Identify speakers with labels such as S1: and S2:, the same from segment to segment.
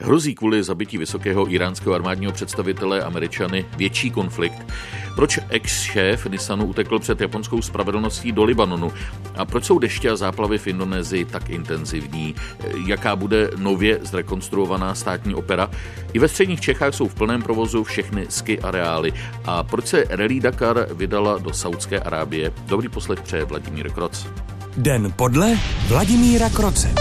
S1: Hrozí kvůli zabití vysokého iránského armádního představitele Američany větší konflikt. Proč ex-šéf Nissanu utekl před japonskou spravedlností do Libanonu? A proč jsou deště a záplavy v Indonésii tak intenzivní? Jaká bude nově zrekonstruovaná státní opera? I ve středních Čechách jsou v plném provozu všechny ski areály. A proč se Rally Dakar vydala do Saudské Arábie? Dobrý poslech přeje Vladimír Kroc.
S2: Den podle Vladimíra Kroce.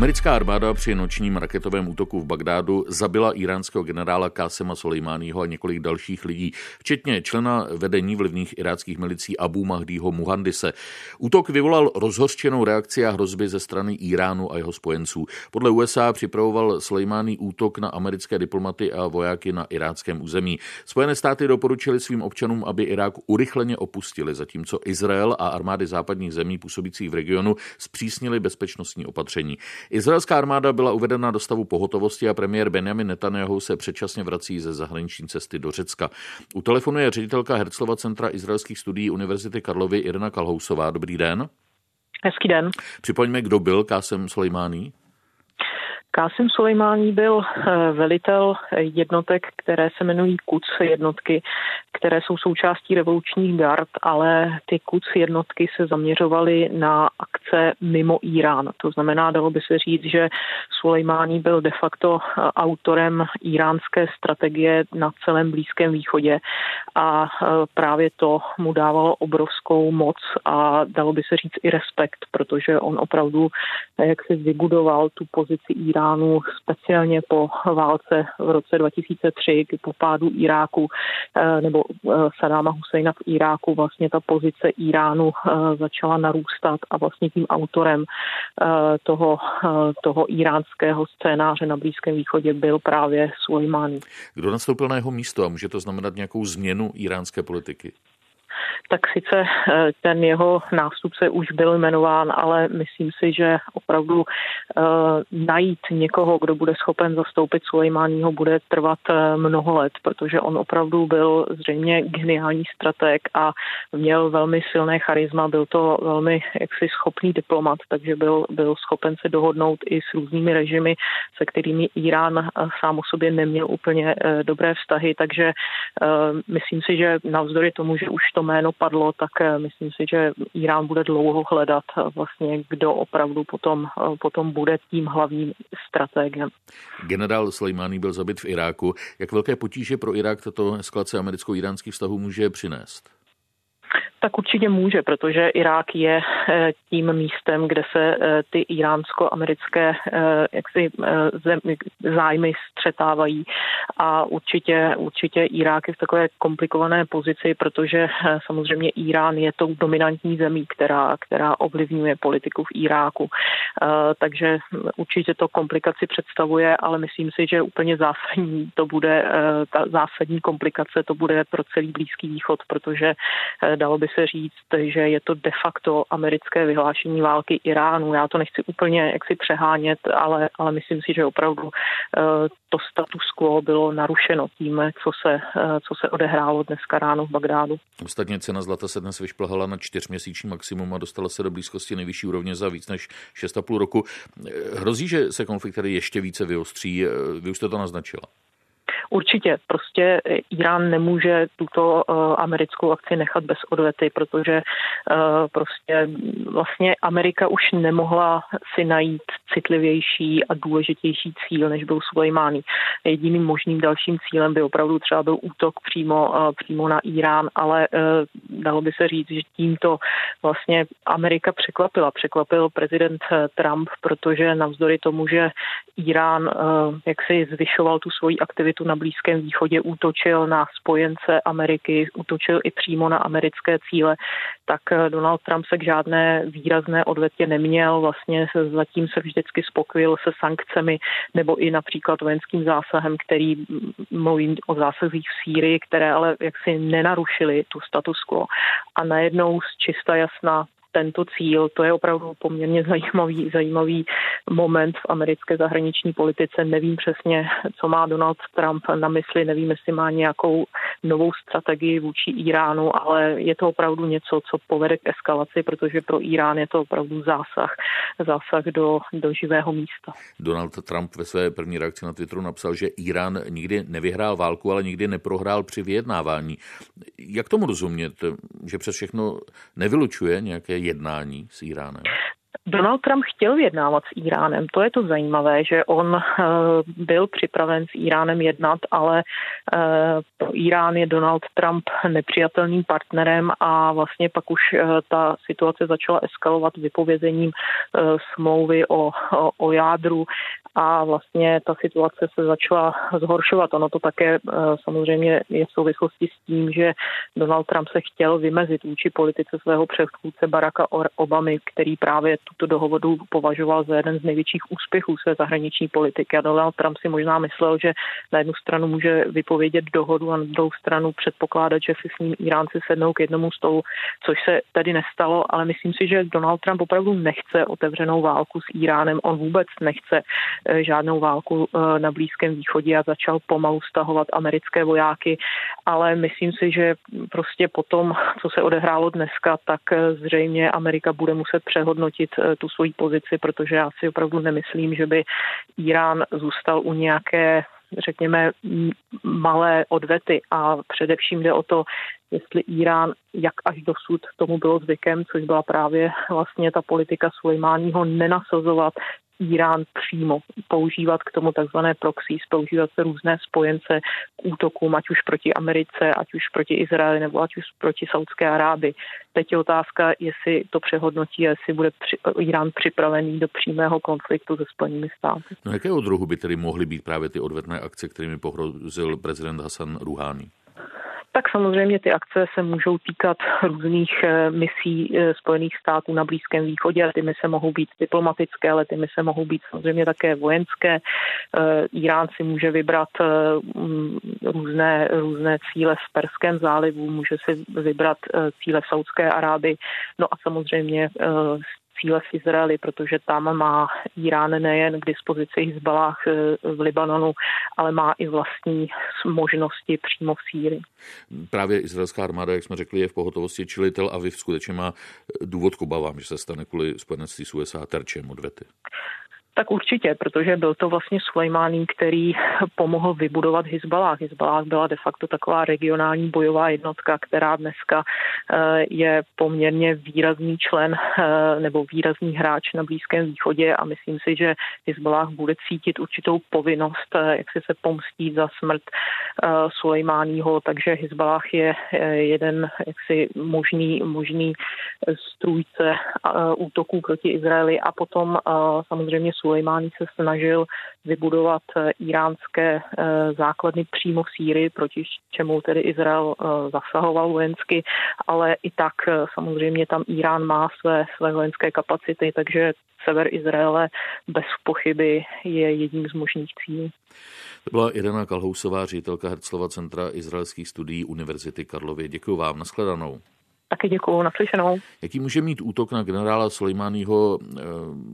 S1: Americká armáda při nočním raketovém útoku v Bagdádu zabila iránského generála Kásema Soleimányho a několik dalších lidí, včetně člena vedení vlivných iráckých milicí Abu Mahdího Muhandise. Útok vyvolal rozhořčenou reakci a hrozby ze strany Iránu a jeho spojenců. Podle USA připravoval Soleimání útok na americké diplomaty a vojáky na iráckém území. Spojené státy doporučili svým občanům, aby Irák urychleně opustili, zatímco Izrael a armády západních zemí působících v regionu zpřísnili bezpečnostní opatření. Izraelská armáda byla uvedena do stavu pohotovosti a premiér Benjamin Netanyahu se předčasně vrací ze zahraniční cesty do Řecka. U telefonu je ředitelka Herzlova centra izraelských studií Univerzity Karlovy Irina Kalhousová. Dobrý den.
S3: Hezký den.
S1: Připomeňme, kdo byl Kásem Soleimání.
S3: Kásim Sulejmání byl eh, velitel jednotek, které se jmenují KUC jednotky, které jsou součástí revolučních gard, ale ty KUC jednotky se zaměřovaly na akce mimo Irán. To znamená, dalo by se říct, že Sulejmání byl de facto eh, autorem iránské strategie na celém Blízkém východě a eh, právě to mu dávalo obrovskou moc a dalo by se říct i respekt, protože on opravdu jak se vybudoval tu pozici Irán Iránu, speciálně po válce v roce 2003, po pádu Iráku eh, nebo eh, Sadáma Husejna v Iráku, vlastně ta pozice Iránu eh, začala narůstat a vlastně tím autorem toho, toho iránského scénáře na Blízkém východě byl právě Sulejmání.
S1: Kdo nastoupil na jeho místo a může to znamenat nějakou změnu iránské politiky?
S3: Tak sice eh, ten jeho nástupce už byl jmenován, ale myslím si, že opravdu uh, najít někoho, kdo bude schopen zastoupit Sulejmáního, bude trvat eh, mnoho let, protože on opravdu byl zřejmě geniální strateg a měl velmi silné charisma, byl to velmi jaksi schopný diplomat, takže byl, byl schopen se dohodnout i s různými režimy, se kterými Irán sám o sobě neměl úplně dobré vztahy, takže myslím si, že navzdory tomu, že už to jméno padlo, tak eh, myslím si, že Irán bude dlouho hledat eh, vlastně, kdo opravdu potom, eh, potom bude tím hlavním strategem.
S1: Generál Slejmání byl zabit v Iráku. Jak velké potíže pro Irák tato eskalace americko-iránských vztahů může přinést?
S3: Tak určitě může, protože Irák je eh, tím místem, kde se eh, ty iránsko-americké eh, jaksi, zájmy střetávají a určitě, určitě Irák je v takové komplikované pozici, protože samozřejmě Irán je tou dominantní zemí, která, která ovlivňuje politiku v Iráku. Takže určitě to komplikaci představuje, ale myslím si, že úplně zásadní to bude, ta zásadní komplikace to bude pro celý Blízký východ, protože dalo by se říct, že je to de facto americké vyhlášení války Iránu. Já to nechci úplně jaksi přehánět, ale, ale myslím si, že opravdu uh, to status quo bylo narušeno tím, co se, uh, co se odehrálo dneska ráno v Bagdádu.
S1: Ostatně cena zlata se dnes vyšplhala na čtyřměsíční maximum a dostala se do blízkosti nejvyšší úrovně za víc než 6,5 roku. Hrozí, že se konflikt tady ještě více vyostří. Vy už jste to naznačila.
S3: Určitě, prostě Irán nemůže tuto uh, americkou akci nechat bez odvety, protože uh, prostě vlastně Amerika už nemohla si najít citlivější a důležitější cíl, než byl Sulejmání. Jediným možným dalším cílem by opravdu třeba byl útok přímo, uh, přímo na Irán, ale dalo by se říct, že tímto vlastně Amerika překvapila. Překvapil prezident Trump, protože navzdory tomu, že Irán jaksi zvyšoval tu svoji aktivitu na Blízkém východě útočil na spojence Ameriky, útočil i přímo na americké cíle, tak eh, Donald Trump se k žádné výrazné odvetě neměl. Vlastně zatím se vždycky spokojil se sankcemi nebo i například vojenským zásahem, který mluví o zásazích v Sýrii, které ale jaksi nenarušily tu status quo. A najednou z čista jasna tento cíl. To je opravdu poměrně zajímavý, zajímavý moment v americké zahraniční politice. Nevím přesně, co má Donald Trump na mysli, nevím, jestli má nějakou novou strategii vůči Iránu, ale je to opravdu něco, co povede k eskalaci, protože pro Irán je to opravdu zásah, zásah do, do živého místa.
S1: Donald Trump ve své první reakci na Twitteru napsal, že Irán nikdy nevyhrál válku, ale nikdy neprohrál při vyjednávání. Jak tomu rozumět, že přes všechno nevylučuje nějaké jednání s Iránem?
S3: Donald Trump chtěl vyjednávat s Iránem. To je to zajímavé, že on eh, byl připraven s Iránem jednat, ale eh, pro Irán je Donald Trump nepřijatelným partnerem a vlastně pak už eh, ta situace začala eskalovat vypovězením smlouvy o, o, o jádru a vlastně ta situace se začala zhoršovat. Ono to také samozřejmě je v souvislosti s tím, že Donald Trump se chtěl vymezit vůči politice svého předchůdce Baracka Obamy, který právě tuto dohodu považoval za jeden z největších úspěchů své zahraniční politiky. A Donald Trump si možná myslel, že na jednu stranu může vypovědět dohodu a na druhou stranu předpokládat, že si s ním Iránci sednou k jednomu stolu, což se tady nestalo, ale myslím si, že Donald Trump opravdu nechce otevřenou válku s Iránem. On vůbec nechce eh, žádnou válku eh, na Blízkém východě a začal pomalu stahovat americké vojáky, ale myslím si, že prostě potom, co se odehrálo dneska, tak eh, zřejmě Amerika bude muset přehodnotit Eh, tu svoji pozici, protože já si opravdu nemyslím, že by Irán zůstal u nějaké řekněme, malé odvety. A především jde o to, jestli Irán, jak až dosud tomu bylo zvykem, což byla právě vlastně ta politika Sulejmáního nenasazovat Irán přímo, používat k tomu takzvané proxy, používat různé spojence k útokům, ať už proti Americe, ať už proti Izraeli nebo ať už proti Saudské Arábii. Teď je otázka, jestli to přehodnotí jestli bude při, Irán připravený do přímého konfliktu se Spojenými státy.
S1: No jakého druhu by tedy mohly být právě ty odvetné akce, kterými pohrozil prezident Hassan Rouhani?
S3: Tak samozřejmě ty akce se můžou týkat různých eh, misí eh, Spojených států na Blízkém východě. Ty mise mohou být diplomatické, ale ty mise mohou být samozřejmě také vojenské. Eh, Irán si může vybrat mm, různé, různé cíle v Perském zálivu, může si vybrat cíle v Saudské Arábii, no a samozřejmě cíle v Izraeli, protože tam má Irán nejen k dispozici Hezbalah eh, v Libanonu, ale má i vlastní možnosti přímo v Sýrii.
S1: Právě izraelská armáda, jak jsme řekli, je v pohotovosti, čili Tel Aviv skutečně má důvod k obavám, že se stane kvůli spojenectví s USA terčem odvety.
S3: Tak určitě, protože byl to vlastně Sulejmání, který pomohl vybudovat Hezbalah. Hezbalah byla de facto taková regionální bojová jednotka, která dneska eh, je poměrně výrazný člen eh, nebo výrazný hráč na Blízkém východě a myslím si, že Hezbalah bude cítit určitou povinnost, eh, jak si se pomstít za smrt Sulejmáního, takže Hezbalah je jeden jaksi možný, možný strůjce útoků proti Izraeli a potom samozřejmě Sulejmání se snažil vybudovat eh, iránské eh, základny přímo v Sýrii, proti čemu tedy Izrael eh, zasahoval vojensky, ale i tak samozřejmě tam Irán má své, své vojenské kapacity, takže sever Izraele bez pochyby je jedním z možných cílů.
S1: To byla Irena Kalhousová, ředitelka Herclova centra izraelských studií Univerzity Karlovy. Děkuji vám, nashledanou.
S3: Taky děkuju, naslyšenou.
S1: Jaký může mít útok na generála Soleimáního eh,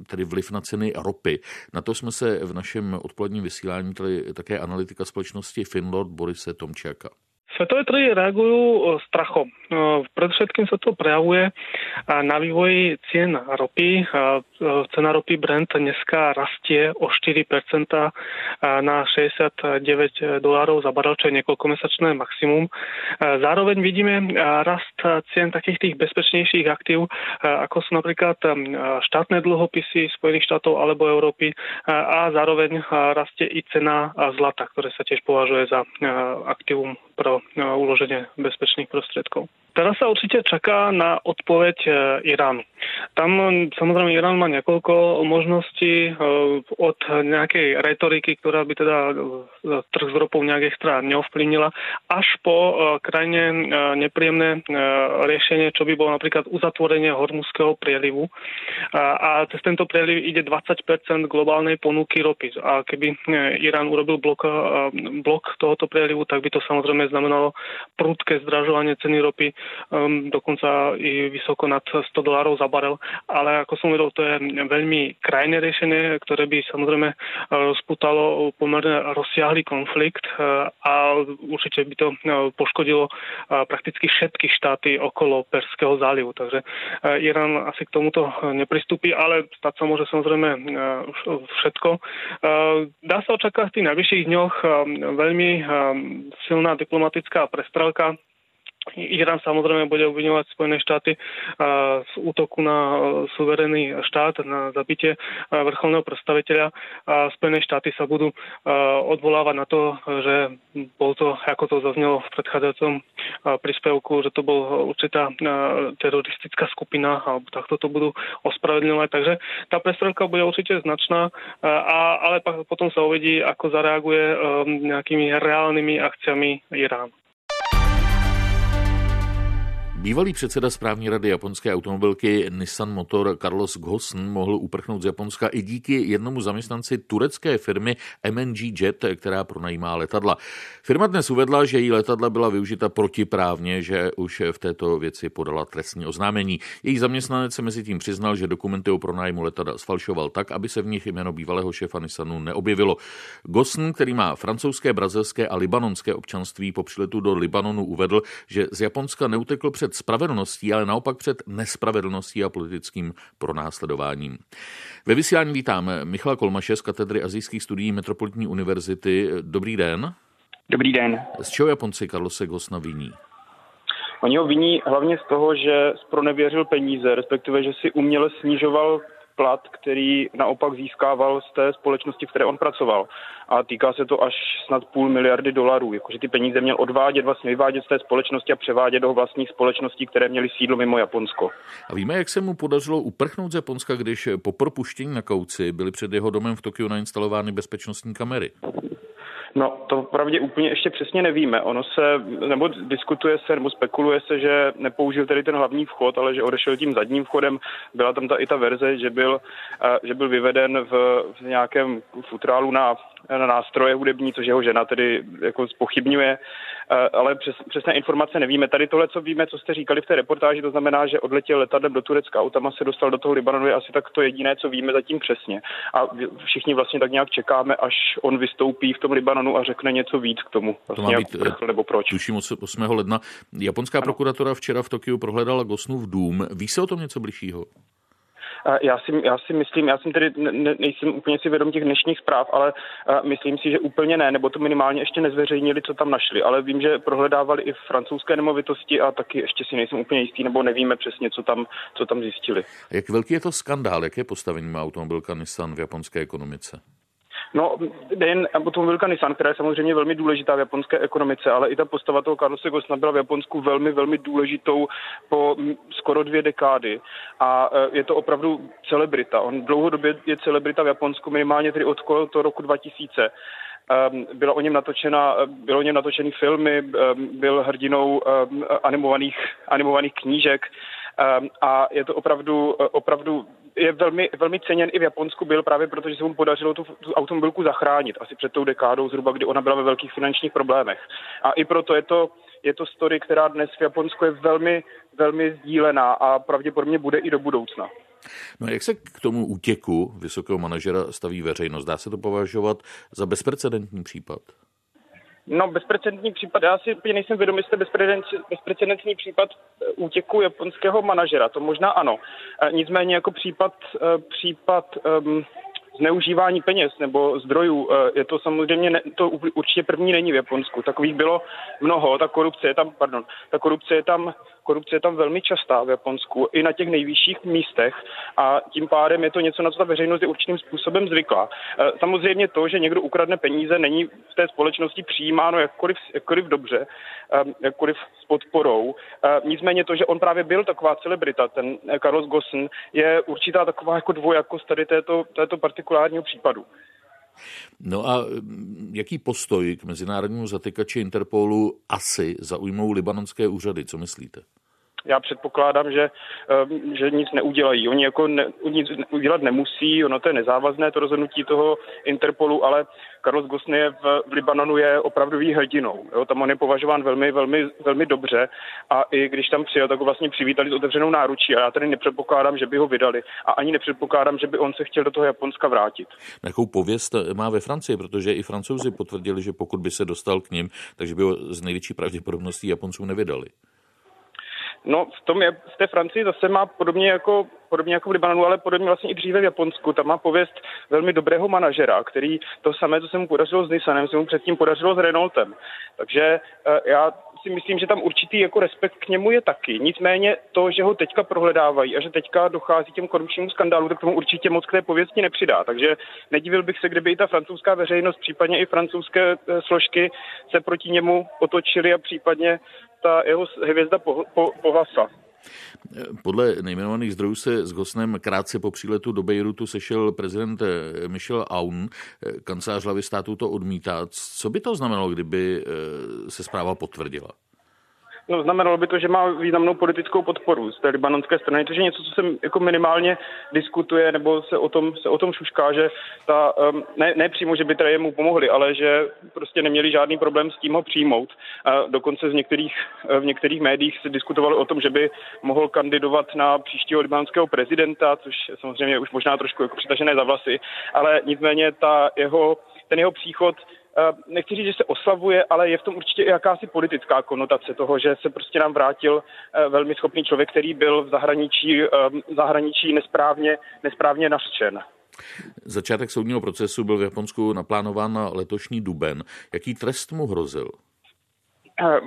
S1: tedy vliv na ceny ropy? Na to jsme se v našem odpoledním vysílání tady také analytika společnosti Finlord Borise Tomčaka.
S4: Svetové trhy reagujú e, strachom. E, predovšetkým sa to prejavuje e, na vývoji cien ropy. Cena ropy Brent dneska rastie o 4% na 69 dolárov za barel, čo je niekoľkomesačné maximum. Zároveň vidíme rast cien takých tých bezpečnejších aktív, ako sú napríklad štátne dlhopisy Spojených štátov alebo Európy a zároveň rastie i cena zlata, ktoré sa tiež považuje za aktívum pro uloženie bezpečných prostriedkov. Teraz sa určite čaká na odpoveď e, Iránu. Tam samozrejme Irán má niekoľko možností e, od nejakej retoriky, ktorá by teda e, trh s ropou nejak extra neovplyvnila, až po krajne nepríjemné riešenie, čo by bolo napríklad uzatvorenie hormuzského prielivu. A cez tento prieliv ide 20% globálnej ponuky ropy. A keby Irán urobil blok, blok tohoto prielivu, tak by to samozrejme znamenalo prudké zdražovanie ceny ropy dokonca i vysoko nad 100 dolárov za barel, ale ako som vedel, to je veľmi krajné riešenie, ktoré by samozrejme rozputalo pomerne rozsiahly konflikt a určite by to poškodilo prakticky všetky štáty okolo Perského zálivu. Takže Irán asi k tomuto nepristúpi, ale stať sa môže samozrejme všetko. Dá sa očakávať v tých najbližších dňoch veľmi silná diplomatická prestrelka Irán samozrejme bude obviňovať Spojené štáty z útoku na e, suverénny štát, na zabitie e, vrcholného predstaviteľa. Spojené štáty sa budú odvolávať na to, že bol to, ako to zaznelo v predchádzajúcom príspevku, že to bol určitá teroristická skupina, alebo takto to budú ospravedlňovať. Takže tá prestrelka bude určite značná, ale potom sa uvidí, ako zareaguje nejakými reálnymi akciami Irán.
S1: Bývalý předseda správní rady japonské automobilky Nissan Motor Carlos Ghosn mohl uprchnout z Japonska i díky jednomu zaměstnanci turecké firmy MNG Jet, která pronajímá letadla. Firma dnes uvedla, že její letadla byla využita protiprávně, že už v této věci podala trestní oznámení. Její zaměstnanec se mezi tím přiznal, že dokumenty o pronájmu letadla sfalšoval tak, aby se v nich jméno bývalého šéfa Nissanu neobjevilo. Ghosn, který má francouzské, brazilské a libanonské občanství po přiletu do Libanonu, uvedl, že z Japonska neutekl před spravedlností, ale naopak před nespravedlností a politickým pronásledováním. Ve vysílání vítám Michala Kolmaše z katedry azijských studií Metropolitní univerzity. Dobrý den.
S5: Dobrý den.
S1: Z čeho Japonci Karlose Gosna viní?
S5: Oni ho viní hlavně z toho, že spronevěřil peníze, respektive, že si uměle snižoval plat, který naopak získával z té společnosti, v které on pracoval. A týká se to až snad půl miliardy dolarů. Jakože ty peníze měl odvádět, vlastně vyvádět z té společnosti a převádět do vlastních společností, které měly sídlo mimo Japonsko.
S1: A víme, jak se mu podařilo uprchnout z Japonska, když po propuštění na kauci byly před jeho domem v Tokiu nainstalovány bezpečnostní kamery?
S5: No, to pravdě úplně ještě přesně nevíme. Ono se, nebo diskutuje se, nebo spekuluje se, že nepoužil tedy ten hlavní vchod, ale že odešel tím zadním vchodem. Byla tam ta i ta verze, že byl, eh, že byl vyveden v, v nějakém futrálu na na nástroje hudební, což jeho žena tedy jako spochybňuje, eh, ale přes, přesné informace nevíme. Tady tohle, co víme, co jste říkali v té reportáži, to znamená, že odletěl letadlem do Turecka, autama se dostal do toho Libanonu, je asi tak to jediné, co víme zatím přesně. A všichni vlastně tak nějak čekáme, až on vystoupí v tom Libanonu a řekne něco víc k tomu.
S1: Vlastně to má být, jak, nebo proč. Tuším 8. ledna. Japonská ano. prokuratura včera v Tokiu prohledala Gosnův dům. Ví se o tom něco bližšího?
S5: Já si, já si myslím, já jsem tedy ne, nejsem úplně si vědom těch dnešních zpráv, ale myslím si, že úplně ne, nebo to minimálně ještě nezveřejnili, co tam našli, ale vím, že prohledávali i francouzské nemovitosti a taky ještě si nejsem úplně jistý, nebo nevíme přesně, co tam, co tam zjistili.
S1: Jak velký je to skandál, jaké postavení má automobilka Nissan v japonské ekonomice?
S5: No, nejen automobilka Nissan, která je samozřejmě velmi důležitá v japonské ekonomice, ale i ta postava toho Carlose Gosna byla v Japonsku velmi, velmi důležitou po skoro dvě dekády. A e, je to opravdu celebrita. On dlouhodobě je celebrita v Japonsku, minimálně tedy od toho roku 2000. Ehm, bylo o něm natočena, bylo o něm natočený filmy, ehm, byl hrdinou ehm, animovaných, animovaných knížek a je to opravdu, opravdu je velmi, velmi ceněn i v Japonsku byl právě proto, že se mu podařilo tu, tu automobilku zachránit asi před tou dekádou zhruba, kdy ona byla ve velkých finančních problémech. A i proto je to, je to story, která dnes v Japonsku je velmi, velmi sdílená a pravděpodobně bude i do budoucna.
S1: No jak se k tomu útěku vysokého manažera staví veřejnost? Dá se to považovat za bezprecedentní případ?
S5: No, bezprecedentní případ, já si úplně nejsem vědom, jestli bezprecedentní případ eh, útěku japonského manažera, to možná ano. Eh, nicméně jako případ, eh, případ um, zneužívání peněz nebo zdrojů, je to samozřejmě, ne, to určitě první není v Japonsku. Takových bylo mnoho, ta korupce je tam, pardon, ta korupce je tam korupce je tam velmi častá v Japonsku, i na těch nejvyšších místech a tím pádem je to něco, na co ta veřejnost je určitým způsobem zvyklá. E, samozřejmě to, že někdo ukradne peníze, není v té společnosti přijímáno jakkoliv, jakkoliv dobře, e, jakkoliv s podporou. E, nicméně to, že on právě byl taková celebrita, ten Carlos Gossen, je určitá taková jako dvojakost tady této, této partikulárního případu.
S1: No a jaký postoj k mezinárodnímu zatykači Interpolu asi zaujmou libanonské úřady? Co myslíte?
S5: Já předpokládám, že, ehm, že nic neudělají. Oni jako ne, nic udělat nemusí, ono to je nezávazné, to rozhodnutí toho Interpolu, ale Carlos Gosny v, v Libanonu je opravdový hrdinou. Jo? Tam on je považován velmi, velmi, velmi dobře a i když tam přijel, tak ho vlastně přivítali s otevřenou náručí a já tady nepředpokládám, že by ho vydali a ani nepředpokládám, že by on se chtěl do toho Japonska vrátit.
S1: Jakou pověst má ve Francii, protože i francouzi potvrdili, že pokud by se dostal k ním, takže by ho z největší pravděpodobností Japoncům nevydali.
S5: No, v, tom je, v té Francii zase má podobně jako, podobně jako v Libanonu, ale podobně vlastně i dříve v Japonsku. Tam má pověst velmi dobrého manažera, který to samé, co se mu podařilo s Nissanem, se mu předtím podařilo s Renaultem. Takže uh, já si myslím, že tam určitý jako respekt k němu je taky. Nicméně to, že ho teďka prohledávají a že teďka dochází těm korupčním skandálům, tak tomu určitě moc k té pověsti nepřidá. Takže nedivil bych se, kdyby i ta francouzská veřejnost, případně i francouzské eh, složky se proti němu otočily a případně ta jeho hvězda po, po, pohlasla.
S1: Podle nejmenovaných zdrojů se s Gosnem krátce po příletu do Bejrutu sešel prezident eh, Michel Aoun. Eh, kancelář hlavy státu to odmítá. Co by to znamenalo, kdyby eh, se zpráva potvrdila?
S5: No, znamenalo by to, že má významnou politickou podporu z té libanonské strany, to je něco, co se jako minimálně diskutuje, nebo se o tom, se o tom šušká, že ta, ne, ne přímo, že by teda jemu pomohli, ale že prostě neměli žádný problém s tím ho přijmout. A dokonce z některých, v některých médiích se diskutovalo o tom, že by mohl kandidovat na příštího libanonského prezidenta, což je samozřejmě už možná trošku jako přitažené za vlasy, ale nicméně ta jeho, ten jeho příchod nechci říct, že se oslavuje, ale je v tom určitě i jakási politická konotace toho, že se prostě nám vrátil eh, velmi schopný člověk, který byl v zahraničí, eh, v zahraničí nesprávně, nesprávně nařčen.
S1: Začátek soudního procesu byl v Japonsku naplánován na letošní duben. Jaký trest mu hrozil?
S5: Eh,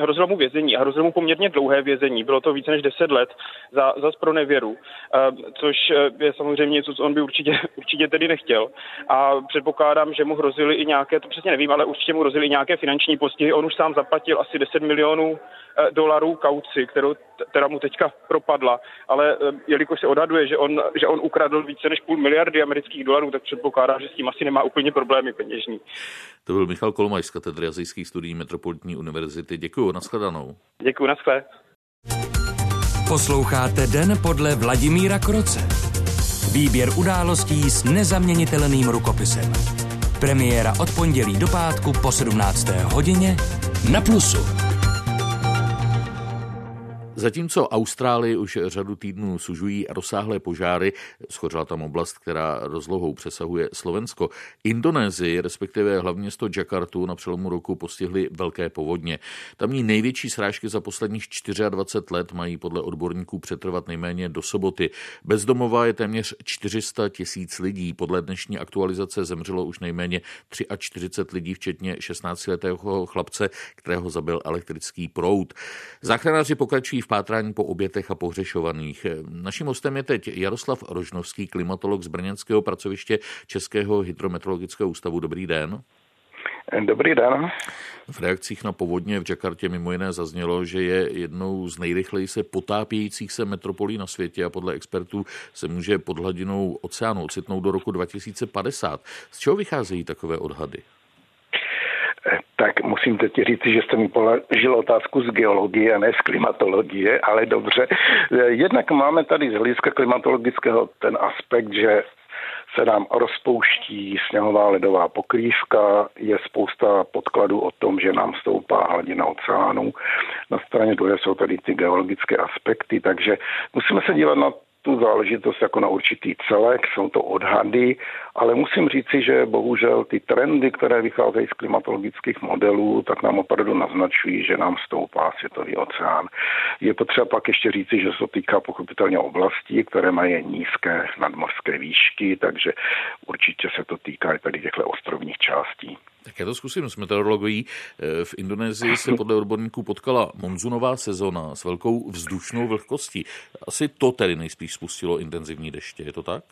S5: hrozilo mu vězení a hrozilo mu poměrně dlouhé vězení. Bylo to více než 10 let za, za pro nevěru, eh, což eh, je samozřejmě něco, co on by určitě, určitě tedy nechtěl. A předpokládám, že mu hrozily i nějaké, to přesně nevím, ale určitě mu hrozily i nějaké finanční postihy. On už sám zaplatil asi 10 milionů dolarů kauci, kterou teda mu teďka propadla, ale jelikož se odhaduje, že on, že on ukradl více než půl miliardy amerických dolarů, tak předpokládám, že s tím asi nemá úplně problémy peněžní.
S1: To byl Michal Kolmaj z katedry azijských studií Metropolitní univerzity. Děkuji, nashledanou.
S5: Děkuji, naschle.
S2: Posloucháte Den podle Vladimíra Kroce. Výběr událostí s nezaměnitelným rukopisem. Premiéra od pondělí do pátku po 17. hodině na Plusu.
S1: Zatímco Austrálii už řadu týdnů sužují rozsáhlé požáry, schořila tam oblast, která rozlohou přesahuje Slovensko. Indonésii, respektive hlavně město Jakartu, na přelomu roku postihly velké povodně. Tamní největší srážky za posledních 24 let mají podle odborníků přetrvat nejméně do soboty. Bezdomová je téměř 400 tisíc lidí. Podle dnešní aktualizace zemřelo už nejméně 43 lidí, včetně 16-letého chlapce, kterého zabil elektrický proud. Záchranáři pokračují v pátrání po obětech a pohřešovaných. Naším hostem je teď Jaroslav Rožnovský, klimatolog z Brněnského pracoviště Českého hydrometeorologického ústavu. Dobrý den.
S6: Dobrý den.
S1: V reakcích na povodně v Jakartě mimo jiné zaznělo, že je jednou z nejrychleji se potápějících se metropolí na světě a podle expertů se může pod hladinou oceánu ocitnout do roku 2050. Z čeho vycházejí takové odhady?
S6: Tak musím teď říct, že jste mi položil otázku z geologie ne z klimatologie, ale dobře. Jednak máme tady z hlediska klimatologického ten aspekt, že se nám rozpouští sněhová ledová pokrývka, je spousta podkladů o tom, že nám stoupá hladina oceánu. Na straně druhé jsou tady ty geologické aspekty, takže musíme se dívat na tu záležitost jako na určitý celek, jsou to odhady, ale musím říci, že bohužel ty trendy, které vycházejí z klimatologických modelů, tak nám opravdu naznačují, že nám stoupá světový oceán. Je potřeba pak ještě říci, že se to týká pochopitelně oblastí, které mají nízké nadmořské výšky, takže určitě se to týká i tady těchto ostrovních částí.
S1: Tak já to zkusím s meteorologií. Eh, v Indonésii se podle odborníků potkala monzunová sezona s velkou vzdušnou vlhkostí. Asi to tedy nejspíš spustilo intenzivní deště, je to tak?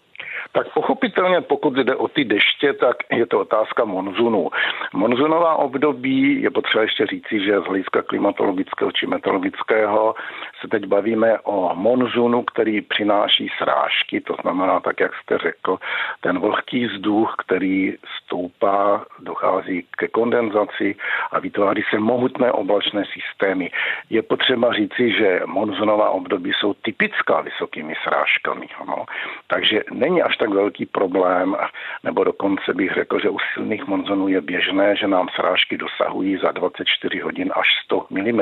S6: Tak pochopitelně, pokud jde o ty deště, tak je to otázka monzunu. Monzunová období je potřeba ještě říci, že z hlediska klimatologického či meteorologického se teď bavíme o monzunu, který přináší srážky, to znamená, tak jak jste řekl, ten vlhký vzduch, který stoupá, dochází ke kondenzaci a vytváří se mohutné oblačné systémy. Je potřeba říci, že monzunová období jsou typická vysokými srážkami. No. Takže není až tak velký problém, nebo dokonce bych řekl, že u silných monzonů je běžné, že nám srážky dosahují za 24 hodin až 100 mm,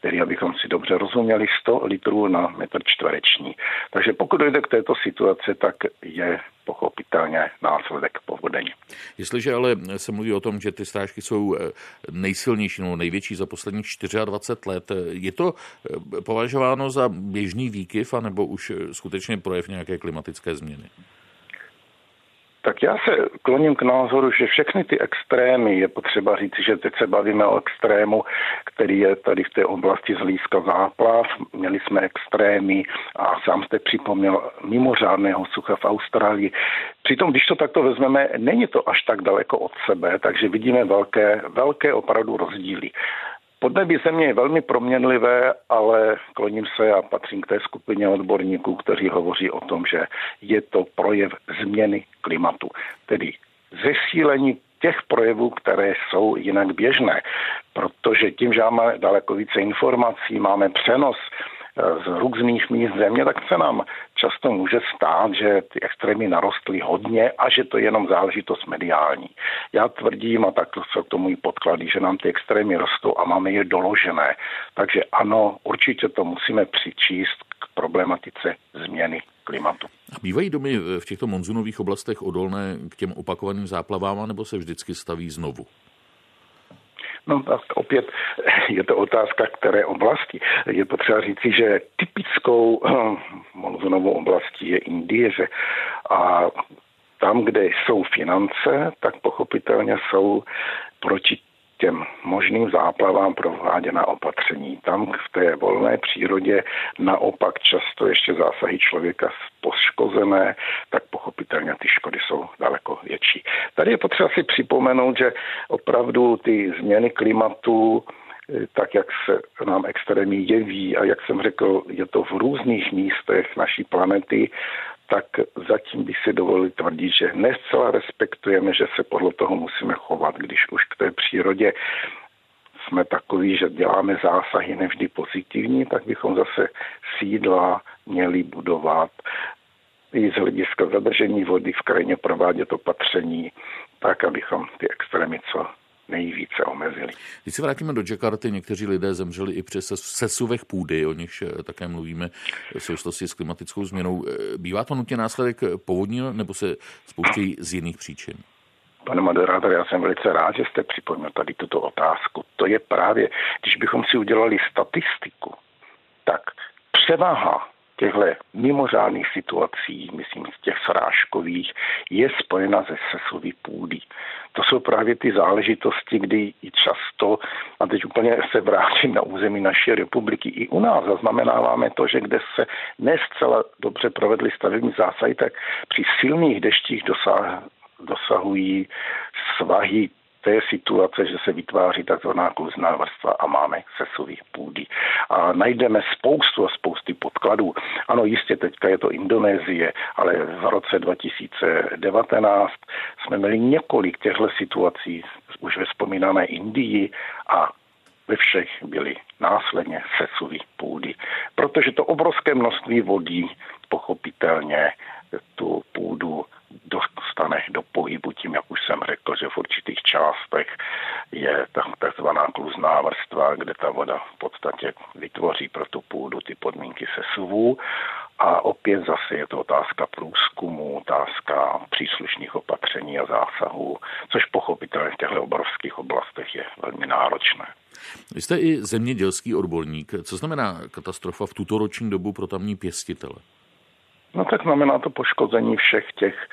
S6: tedy abychom si dobře rozuměli 100 litrů na metr čtvereční. Takže pokud dojde k této situaci, tak je pochopitelně následek povodení.
S1: Jestliže ale se mluví o tom, že ty strážky jsou eh, nejsilnější nebo největší za posledních 24 let, eh, je to eh, považováno za běžný výkyv, anebo už skutečně projev nějaké klimatické změny?
S6: Tak já se kloním k názoru, že všechny ty extrémy, je potřeba říct, že teď se bavíme o extrému, který je tady v té oblasti zlízka záplav. Měli jsme extrémy a sám jste připomněl mimořádného sucha v Austrálii. Přitom, když to takto vezmeme, není to až tak daleko od sebe, takže vidíme velké, velké opravdu rozdíly. Podnebí země je velmi proměnlivé, ale kloním se a patřím k té skupině odborníků, kteří hovoří o tom, že je to projev změny klimatu, tedy zesílení těch projevů, které jsou jinak běžné. Protože tím, že máme daleko více informací, máme přenos z různých míst země, tak se nám často může stát, že ty extrémy narostly hodně a že to je jenom záležitost mediální. Já tvrdím, a tak to jsou to můj podklady, že nám ty extrémy rostou a máme je doložené. Takže ano, určitě to musíme přičíst k problematice změny klimatu.
S1: A bývají domy v těchto monzunových oblastech odolné k těm opakovaným záplavám, nebo se vždycky staví znovu?
S6: No tak opět je to otázka, které oblasti. Je potřeba říci, že typickou hm, monzunovou oblastí je Indie, že a tam, kde jsou finance, tak pochopitelně jsou proti těm možným záplavám prováděna opatření. Tam v té volné přírodě naopak často ještě zásahy člověka poškozené, tak pochopitelně ty škody jsou daleko větší. Tady je potřeba si připomenout, že opravdu ty změny klimatu eh, tak, jak se nám extrémní jeví a jak jsem řekl, je to v různých místech naší planety, tak zatím bych si dovolil tvrdit, že nescela respektujeme, že se podle toho musíme chovat, když už k té přírodě jsme takový, že děláme zásahy nevždy pozitivní, tak bychom zase sídla měli budovat. I z hlediska zadržení vody v krajině provádět opatření, tak, abychom ty extrémy co nejvíce omezili.
S1: Když se vrátíme do Jakarty, někteří lidé zemřeli i přes sesuvech půdy, o nichž eh, také mluvíme v souvislosti s klimatickou změnou. Eh, bývá to nutně následek povodní nebo se spouštějí z jiných příčin?
S6: Pane moderátor, já jsem velice rád, že jste připomněl tady tuto otázku. To je právě, když bychom si udělali statistiku, tak převaha těchto mimořádných situací, myslím z těch srážkových, je spojena se sesový půdy. To jsou právě ty záležitosti, kdy i často, a teď úplně se vrátím na území naší republiky, i u nás zaznamenáváme to, že kde se nescela dobře provedly stavební zásahy, tak při silných deštích dosah, dosahují svahy té situace, že se vytváří takzvaná kluzná vrstva a máme sesový půdy. A najdeme spoustu a spousty podkladů. Ano, jistě teďka je to Indonésie, ale v roce 2019 jsme měli několik těchto situací už ve vzpomínané Indii a ve všech byly následně sesuvy půdy. Protože to obrovské množství vody pochopitelně tu půdu dostane do pohybu tím, jak už jsem řekl, že v určitých částech je takzvaná kluzná vrstva, kde ta voda v podstatě vytvoří pro tu půdu ty podmínky sesuvů. A opět zase je to otázka průzkumu, otázka příslušných opatření a zásahů, což pochopitelně v těchto obrovských oblastech je velmi náročné.
S1: Vy jste i zemědělský odborník. Co znamená katastrofa v tuto roční dobu pro tamní pěstitele?
S6: No tak znamená to poškození všech těch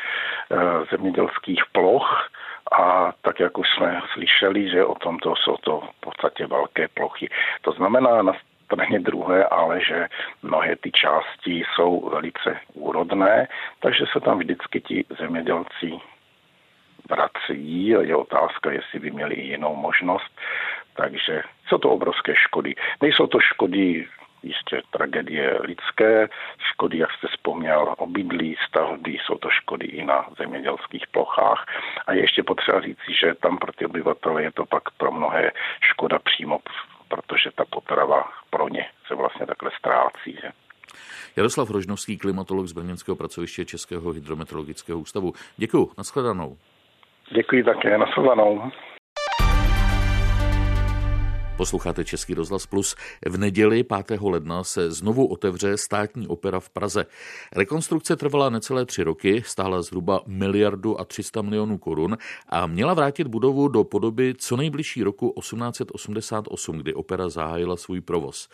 S6: e, zemědělských ploch a tak, jak už jsme slyšeli, že o tomto jsou to v podstatě velké plochy. To znamená, straně druhé, ale že mnohé ty části jsou velice úrodné, takže se tam vždycky ti zemědělci vrací. Je otázka, jestli by měli jinou možnost. Takže jsou to obrovské škody. Nejsou to škody jistě tragédie lidské, škody, jak jste vzpomněl, obydlí, stavby, jsou to škody i na zemědělských plochách. A je ještě potřeba říci, že tam pro ty obyvatele je to pak pro mnohé škoda přímo, protože ta potrava pro ně se vlastně takhle ztrácí. Že?
S1: Jaroslav Rožnovský, klimatolog z Brněnského pracoviště Českého hydrometeorologického ústavu. Děkuji, nashledanou.
S6: Děkuji také, nashledanou.
S1: Posloucháte Český rozhlas Plus. V neděli 5. ledna se znovu otevře státní opera v Praze. Rekonstrukce trvala necelé tři roky, stála zhruba miliardu a 300 milionů korun a měla vrátit budovu do podoby co nejbližší roku 1888, kdy opera zahájila svůj provoz.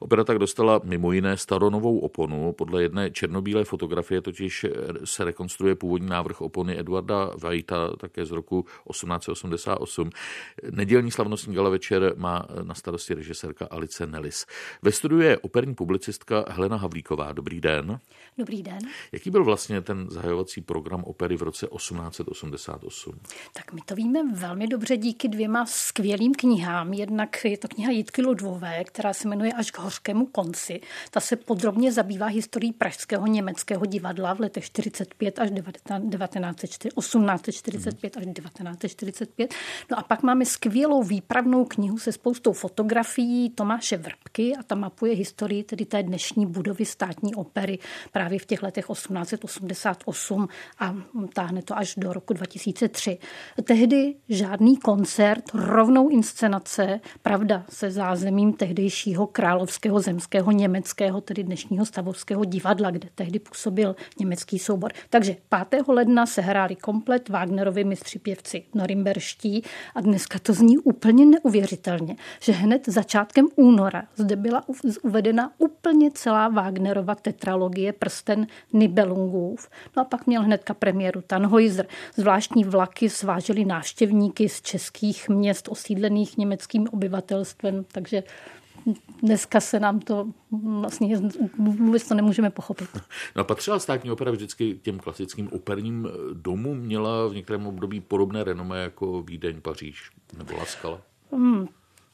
S1: Opera tak dostala mimo jiné staronovou oponu. Podle jedné černobílé fotografie totiž se rekonstruuje původní návrh opony Eduarda Vajta také z roku 1888. Nedělní slavnostní gala večer má na starosti režisérka Alice Nellis. Ve studiu je operní publicistka Helena Havlíková. Dobrý den.
S7: Dobrý den.
S1: Jaký byl vlastně ten zahajovací program opery v roce 1888?
S7: Tak my to víme velmi dobře díky dvěma skvělým knihám. Jednak je to kniha Jitky Ludvové, která se jmenuje Až k hořkému konci. Ta se podrobně zabývá historií pražského německého divadla v letech 45 až 1845 až 1945. No a pak máme skvělou výpravnou knihu se spoustou spoustou fotografií Tomáše Vrbky a ta mapuje historii tedy té dnešní budovy státní opery právě v těch letech 1888 a táhne to až do roku 2003. Tehdy žádný koncert, rovnou inscenace, pravda se zázemím tehdejšího královského zemského německého, tedy dnešního stavovského divadla, kde tehdy působil německý soubor. Takže 5. ledna se hráli komplet Wagnerovi mistři pěvci norimberští a dneska to zní úplně neuvěřitelně že hned začátkem února zde byla uvedena úplně celá Wagnerova tetralogie Prsten Nibelungův. No a pak měl hnedka premiéru Tannhäuser. Zvláštní vlaky svážely návštěvníky z českých měst osídlených německým obyvatelstvem, takže dneska se nám to vlastně vůbec to nemůžeme pochopit.
S1: No a patřila státní opera vždycky těm klasickým operním domům, měla v některém období podobné renomé jako Vídeň, Paříž nebo Laskala? Hmm,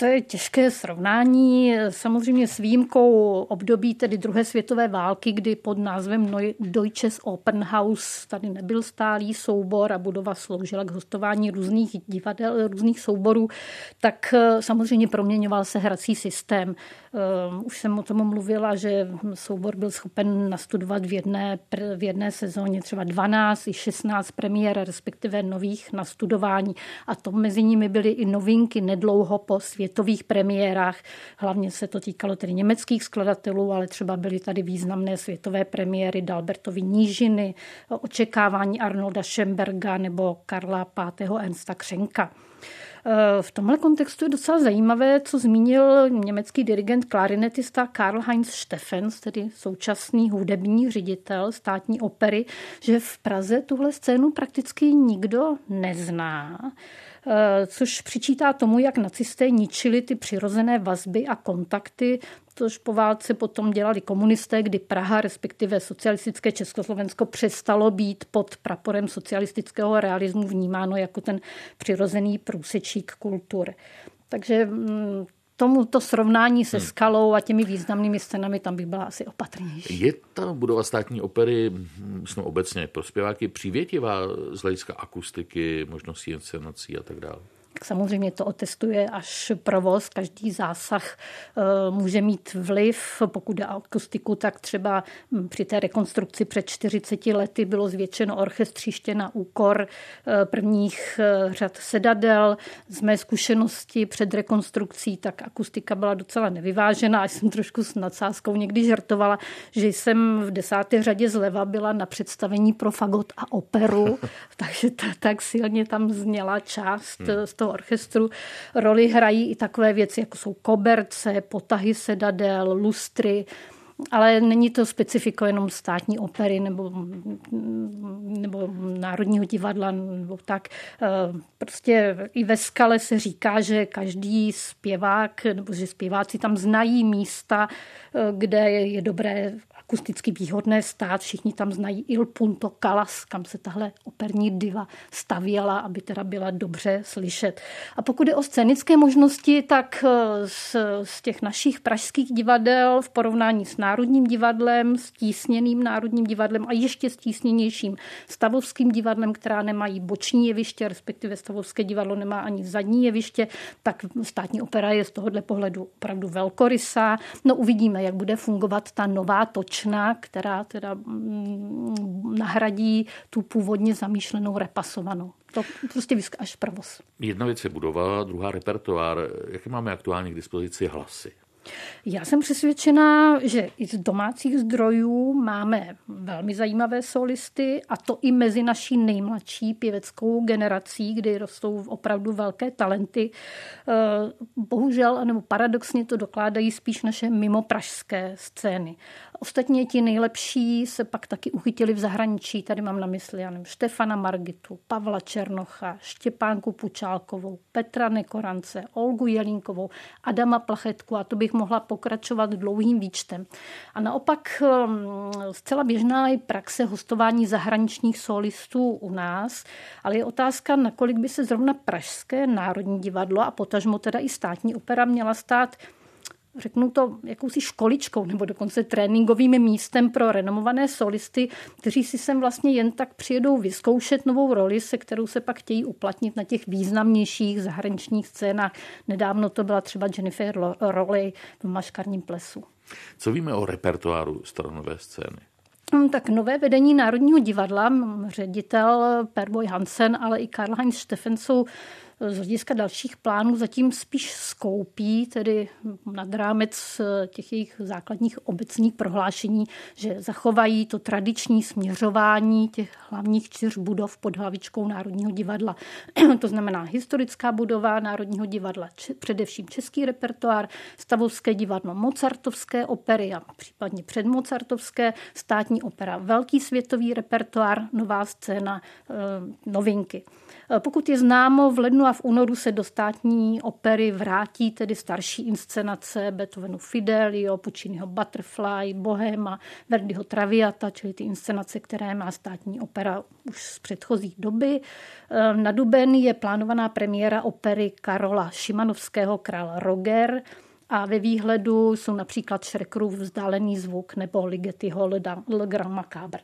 S7: to je těžké srovnání, samozřejmě s výjimkou období tedy druhé světové války, kdy pod názvem Deutsches Opernhaus tady nebyl stálý soubor a budova sloužila k hostování různých divadel, různých souborů, tak eh, samozřejmě proměňoval se hrací systém. Eh, už jsem o tom mluvila, že soubor byl schopen nastudovat v jedné, v jedné sezóně třeba 12 i 16 premiér, respektive nových nastudování. A to mezi nimi byly i novinky nedlouho po světových premiérách. Hlavně se to týkalo tedy německých skladatelů, ale třeba byly tady významné světové premiéry Dalbertovy Nížiny, očekávání Arnolda Schemberga nebo Karla V. Ernsta Křenka. Eh, v tomhle kontextu je docela zajímavé, co zmínil německý dirigent klarinetista Karl Heinz Steffens, tedy současný hudební ředitel státní opery, že v Praze tuhle scénu prakticky nikdo nezná. Eh, což přičítá tomu, jak nacisté ničili ty přirozené vazby a kontakty, což po válce potom dělali komunisté, kdy Praha, respektive socialistické Československo, přestalo být pod praporem socialistického realismu vnímáno jako ten přirozený průsečík kultur. Takže mm, tomuto srovnání se hmm. skalou a těmi významnými scénami, tam bych byla asi opatrnější.
S1: Je ta budova státní opery, myslím obecně, pro zpěváky přívětivá z hlediska akustiky, možností inscenací a tak dále?
S7: Tak samozřejmě to otestuje až provoz. Každý zásah eh, může mít vliv. Pokud jde akustiku, tak třeba hm, při té rekonstrukci před 40 lety bylo zvětšeno orchestříště na úkor eh, prvních eh, řad sedadel. Z mé zkušenosti před rekonstrukcí tak akustika byla docela nevyvážená. A jsem trošku s nadsázkou někdy žartovala, že jsem v desáté řadě zleva byla na představení pro fagot a operu, takže tak silně tam zněla část hmm. z toho orchestru roli hrají i takové věci, jako jsou koberce, potahy sedadel, lustry, ale není to specifiko jenom státní opery nebo, nebo Národního divadla nebo tak. Eh, prostě i ve skale se říká, že každý zpěvák nebo že zpěváci tam znají místa, eh, kde je dobré akusticky výhodné stát. Všichni tam znají Il Punto Calas, kam se tahle operní diva stavěla, aby teda byla dobře slyšet. A pokud je o scénické možnosti, tak eh, z, z těch našich pražských divadel v porovnání s Národním divadlem, s tísněným Národním divadlem a ještě stísněnějším Stavovským divadlem, která nemají boční jeviště, respektive Stavovské divadlo nemá ani zadní jeviště, tak státní opera je z tohohle pohledu opravdu velkorysá. No uvidíme, jak bude fungovat ta nová točna, která teda mm, nahradí tu původně zamýšlenou repasovanou. To prostě až provoz.
S1: Jedna věc je budova, druhá repertoár. Jaké máme aktuálně k dispozici hlasy?
S7: Já jsem přesvědčená, že i z domácích zdrojů máme velmi zajímavé solisty a to i mezi naší nejmladší pěveckou generací, kdy rostou opravdu velké talenty. Eh, bohužel, nebo paradoxně to dokládají spíš naše mimo pražské scény. Ostatně ti nejlepší se pak taky uchytili v zahraničí. Tady mám na mysli já nevím, Štefana Margitu, Pavla Černocha, Štěpánku Pučálkovou, Petra Nekorance, Olgu Jelínkovou, Adama Plachetku a to bych mohla pokračovat dlouhým výčtem. A naopak um, zcela běžná je praxe hostování zahraničních solistů u nás, ale je otázka, nakolik by se zrovna Pražské národní divadlo a potažmo teda i státní opera měla stát řeknu to, jakousi školičkou nebo dokonce tréninkovým místem pro renomované solisty, kteří si sem vlastně jen tak přijedou vyzkoušet novou roli, se kterou se pak chtějí uplatnit na těch významnějších zahraničních scénách. Nedávno to byla třeba Jennifer Rowley v Maškarním plesu.
S1: Co víme o repertoáru staronové scény?
S7: Hm, tak nové vedení Národního divadla, ředitel Perboy Hansen, ale i Karl-Heinz Steffen jsou z hlediska dalších plánů zatím spíš skoupí, tedy nad rámec eh, těch jejich základních obecných prohlášení, že zachovají to tradiční směřování těch hlavních čtyř budov pod hlavičkou Národního divadla. to znamená historická budova Národního divadla, především český repertoár, Stavovské divadlo, Mozartovské opery a případně předmozartovské, státní opera, velký světový repertoár, nová scéna, eh, novinky. Eh, pokud je známo, v lednu a v únoru se do státní opery vrátí tedy starší inscenace Beethovenu Fidelio, Pucciniho Butterfly, Bohema, Verdiho Traviata, čili ty inscenace, které má státní opera už z předchozí doby. Eh, na duben je plánovaná premiéra opery Karola Šimanovského Král Roger, a ve výhledu jsou například Šrekrův vzdálený zvuk nebo Ligetiho Le Grand Macabre.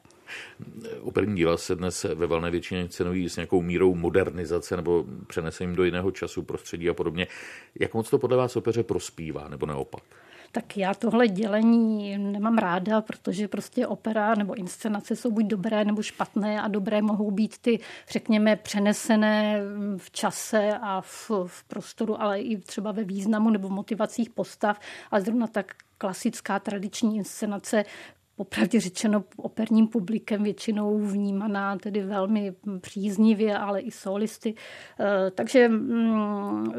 S1: Operní díla se dnes ve valné většině cenují s nějakou mírou modernizace nebo přenesením do jiného času, prostředí a podobně. Jak moc to podle vás opeře prospívá nebo naopak?
S7: tak já tohle dělení nemám ráda, protože prostě opera nebo inscenace jsou buď dobré nebo špatné a dobré mohou být ty, řekněme, přenesené v čase a v, v prostoru, ale i třeba ve významu nebo motivacích postav. A zrovna tak klasická tradiční inscenace popravdě řečeno operním publikem většinou vnímaná tedy velmi příznivě, ale i solisty. Eh, takže mm,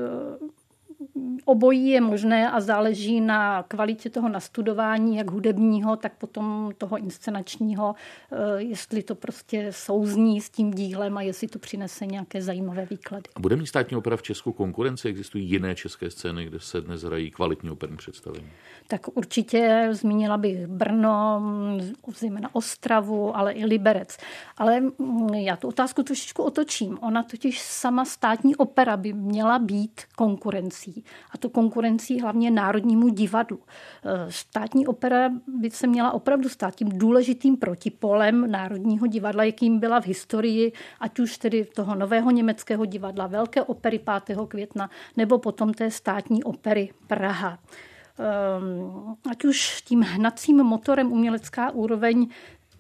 S7: obojí je možné a záleží na kvalitě toho nastudování, jak hudebního, tak potom toho inscenačního, eh, jestli to prostě souzní s tím dílem a jestli to přinese nějaké zajímavé výklady.
S1: A bude mít státní opera v Česku konkurence? Existují jiné české scény, kde se dnes hrají kvalitní operní představení?
S7: Tak určitě zmínila bych Brno, zejména Ostravu, ale i Liberec. Ale mm, já tu otázku trošičku otočím. Ona totiž sama státní opera by měla být konkurencí a to konkurencí hlavně Národnímu divadlu. E, státní opera by se měla opravdu stát tím důležitým protipolem Národního divadla, jakým byla v historii, ať už tedy toho nového německého divadla, Velké opery 5. května, nebo potom té státní opery Praha ehm, ať už tím hnacím motorem umělecká úroveň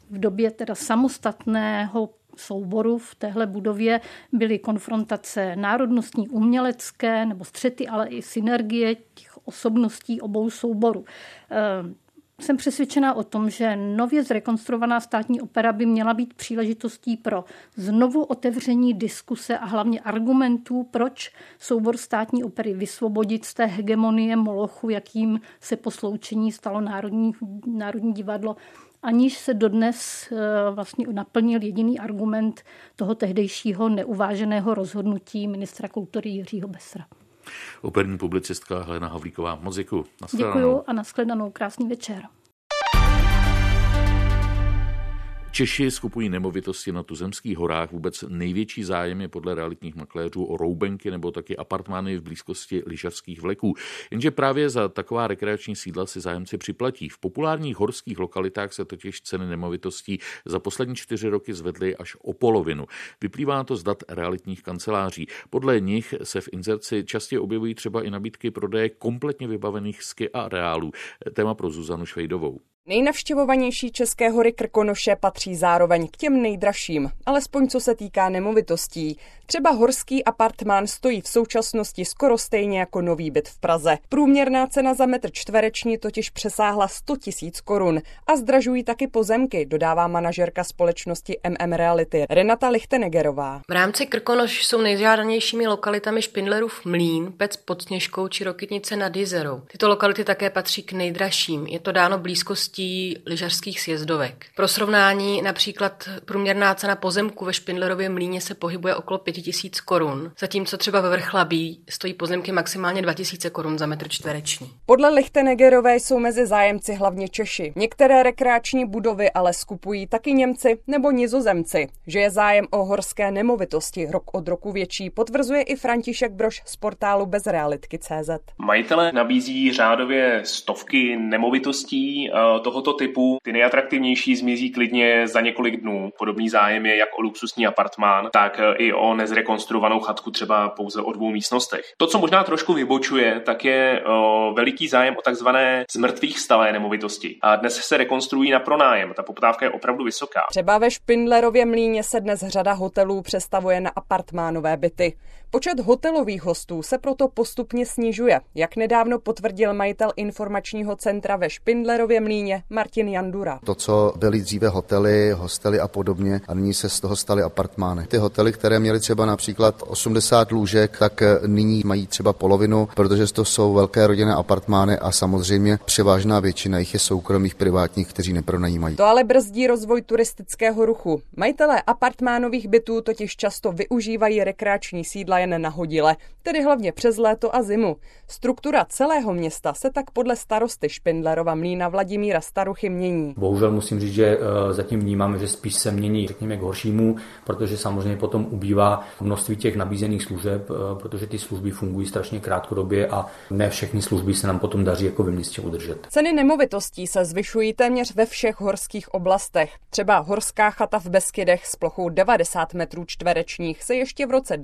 S7: v době teda samostatného souboru v téhle budově byly konfrontace národnostní, umělecké nebo střety, ale i synergie těch osobností obou souborů. Eh, jsem přesvědčená o tom, že nově zrekonstruovaná státní opera by měla být příležitostí pro znovu otevření diskuse a hlavně argumentů, proč soubor státní opery vysvobodit z té hegemonie Molochu, jakým se po sloučení stalo Národní, Národní divadlo, aniž se dodnes eh, vlastně naplnil jediný argument toho tehdejšího neuváženého rozhodnutí ministra kultury Jiřího Besra.
S1: Operní publicistka Helena Havlíková. Moc děkuji.
S7: Děkuji a nashledanou. Krásný večer.
S1: Češi skupují nemovitosti na tuzemských horách. Vůbec největší zájem je podle realitních makléřů o roubenky nebo taky apartmány v blízkosti lyžařských vleků. Jenže právě za taková rekreační sídla si zájemci připlatí. V populárních horských lokalitách se totiž ceny nemovitostí za poslední čtyři roky zvedly až o polovinu. Vyplývá to z dat realitních kanceláří. Podle nich se v inzerci častěji objevují třeba i nabídky prodeje kompletně vybavených ski a reálů. Téma pro Zuzanu Švejdovou.
S8: Nejnavštěvovanější české hory Krkonoše patří zároveň k těm nejdražším, alespoň co se týká nemovitostí. Třeba horský apartmán stojí v současnosti skoro stejně jako nový byt v Praze. Průměrná cena za metr čtvereční totiž přesáhla 100 tisíc korun a zdražují taky pozemky, dodává manažerka společnosti MM Reality Renata Lichtenegerová.
S9: V rámci Krkonoš jsou nejžádanějšími lokalitami Špindlerův mlín, Pec pod Sněžkou či Rokytnice nad Jizerou. Tyto lokality také patří k nejdražším. Je to dáno blízkostí lyžařských sjezdovek. Pro srovnání například průměrná cena pozemku ve Špindlerově mlíně se pohybuje okolo 5 tisíc korun, zatímco třeba ve Vrchlabí stojí pozemky maximálně 2000 korun za metr čtvereční.
S8: Podle Lichtenegerové jsou mezi zájemci hlavně Češi. Některé rekreační budovy ale skupují taky Němci nebo Nizozemci. Že je zájem o horské nemovitosti rok od roku větší, potvrzuje i František Broš z portálu bezrealitky.cz.
S10: Majitele nabízí řádově stovky nemovitostí eh, tohoto typu. Ty nejatraktivnější zmizí klidně za několik dnů. Podobný zájem je jak o luxusní apartmán, tak eh, i o nezrekonstruovanou chatku třeba pouze o dvou místnostech. To, co možná trošku vybočuje, tak je o, veliký zájem o takzvané zmrtvých stalé nemovitosti. A dnes se rekonstruují na pronájem. Ta poptávka je opravdu vysoká.
S8: Třeba ve Špindlerově mlíně se dnes řada hotelů přestavuje na apartmánové byty. Počet hotelových hostů se proto postupně snižuje, jak nedávno potvrdil majitel informačního centra ve Špindlerově mlíně Martin Jandura.
S11: To, co byly dříve hotely, hostely a podobně, a nyní se z toho staly apartmány. Ty hotely, které měly třeba například 80 lůžek, tak nyní mají třeba polovinu, protože to jsou velké rodinné apartmány a samozřejmě převážná většina jich je soukromých privátních, kteří nepronajímají.
S8: To ale brzdí rozvoj turistického ruchu. Majitelé apartmánových bytů totiž často využívají rekreační sídla jen nahodile, tedy hlavně přes léto a zimu. Struktura celého města se tak podle starosty Špindlerova mlína Vladimíra Staruchy mění.
S12: Bohužel musím říct, že eh, zatím vnímáme, že spíš se mění, řekněme, k horšímu, protože samozřejmě potom ubývá množství těch nabízených služeb, eh, protože ty služby fungují strašně krátkodobě a ne všechny služby se nám potom daří jako ve městě udržet.
S8: Ceny nemovitostí se zvyšují téměř ve všech horských oblastech. Třeba horská chata v Beskydech s plochou 90 metrů čtverečních se ještě v roce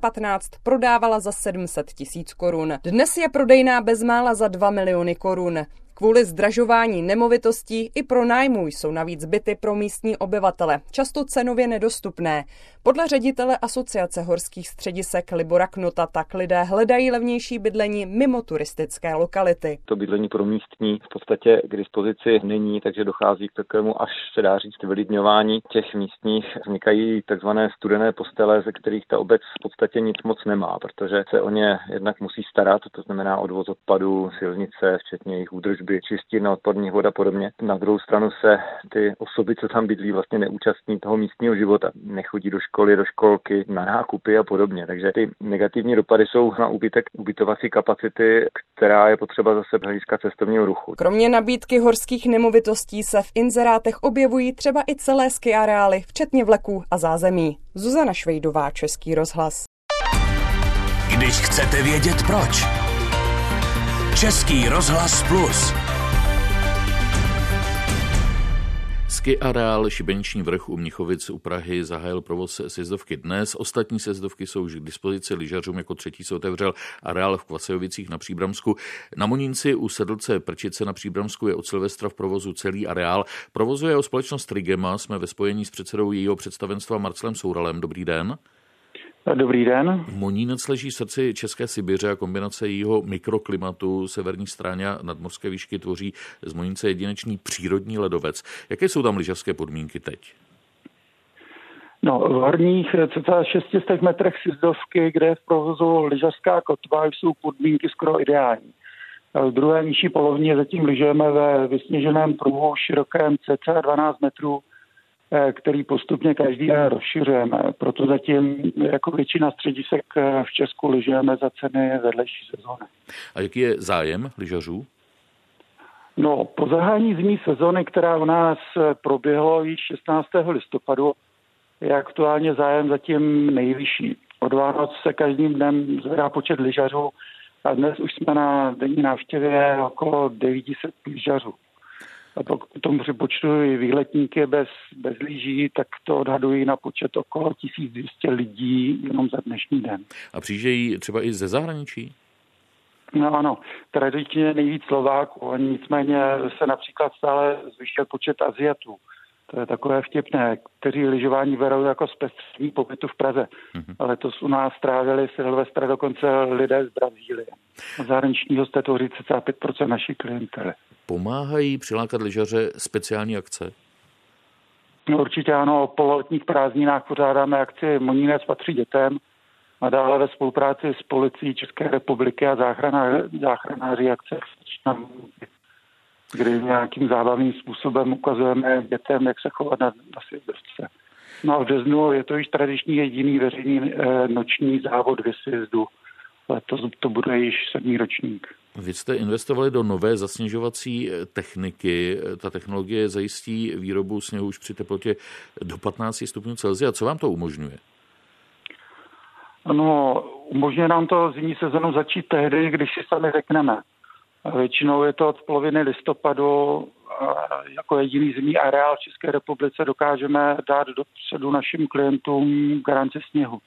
S8: 2015 prodávala za 700 tisíc korun. Dnes je prodejná bezmála za 2 miliony korun. Kvůli zdražování nemovitostí i pro nájmu jsou navíc byty pro místní obyvatele, často cenově nedostupné. Podle ředitele Asociace horských středisek Libora Knota tak lidé hledají levnější bydlení mimo turistické lokality.
S13: To bydlení pro místní v podstatě k dispozici není, takže dochází k takovému až se dá říct vylidňování těch místních. Vznikají takzvané studené postele, ze kterých ta obec v podstatě nic moc nemá, protože se o ně jednak musí starat, to znamená odvoz odpadů, silnice, včetně jejich údržby, čistírna odpadní voda a podobně. Na druhou stranu se ty osoby, co tam bydlí, vlastně neúčastní toho místního života. Nechodí do školy, do školky, na nákupy a podobně. Takže ty negativní dopady jsou na úbytek ubytovací kapacity, která je potřeba zase hlediska cestovního ruchu.
S8: Kromě nabídky horských nemovitostí se v inzerátech objevují třeba i celé ski areály, včetně vleků a zázemí. Zuzana Švejdová, Český rozhlas.
S2: Když chcete vědět proč. Český rozhlas plus.
S1: Ski areál Šibeniční vrch u Mnichovic u Prahy zahájil provoz sjezdovky dnes. Ostatní sjezdovky jsou už k dispozici lyžařům, jako třetí se otevřel areál v Kvasejovicích na Příbramsku. Na Monínci u Sedlce Prčice na Příbramsku je od Silvestra v provozu celý areál. Provozuje o společnost Trigema, jsme ve spojení s předsedou jejího představenstva Marcelem Souralem. Dobrý den.
S14: Dobrý den.
S1: Monínec leží v srdci České Sibiře a kombinace jeho mikroklimatu severní straně a nadmorské výšky tvoří z Monínce jedinečný přírodní ledovec. Jaké jsou tam lyžařské podmínky teď?
S14: No, v horních cca 600 metrech sjezdovky, kde je v provozu lyžařská kotva, jsou podmínky skoro ideální. V druhé nižší polovině zatím lyžujeme ve vysněženém pruhu širokém cca 12 metrů který postupně každý den rozšiřujeme. Proto zatím jako většina středisek eh, v Česku lyžujeme za ceny vedlejší sezóny.
S1: A jaký je zájem lyžařů?
S14: No, po zahání zimní sezóny, která u nás eh, proběhlo již 16. listopadu, je aktuálně zájem zatím nejvyšší. Od Vánoc se každým dnem zvedá počet lyžařů a dnes už jsme na denní návštěvě okolo 900 lyžařů. A pokud tomu připočtu i výletníky bez, bez lyží, tak to odhadují na počet okolo 1200 lidí jenom za dnešní den.
S1: A přijíždějí třeba i ze zahraničí?
S14: No ano, tradičně nejvíc Slováků, nicméně se například stále zvyšuje počet Aziatů. To je takové vtipné, kteří lyžování berou jako zpestření pobytu v Praze. Mm-hmm. Ale to u nás strávili Silvestra dokonce lidé z Brazílie. Zahraniční hosté tvoří 35% naší klientely.
S1: Pomáhají přilákat lyžaře speciální akce?
S14: No, určitě ano, po letních prázdninách pořádáme akci Monínec patří dětem a dále ve spolupráci s policií České republiky a záchranáři akce kdy nějakým zábavným způsobem ukazujeme dětem, jak se chovat na, na sjezdovce. No a v březnu je to již tradiční jediný veřejný eh, noční závod vysjezdu. Letos to bude již sedmý ročník.
S1: Vy jste investovali do nové zasněžovací eh, techniky. Ta technologie zajistí výrobu sněhu už při teplotě do 15 stupňů Celsia. Co vám to umožňuje?
S14: No, umožňuje nám to zimní sezonu začít tehdy, když si sami řekneme. Většinou je to od poloviny listopadu. Jako jediný zimní areál v České republice dokážeme dát dopředu našim klientům garanci sněhu.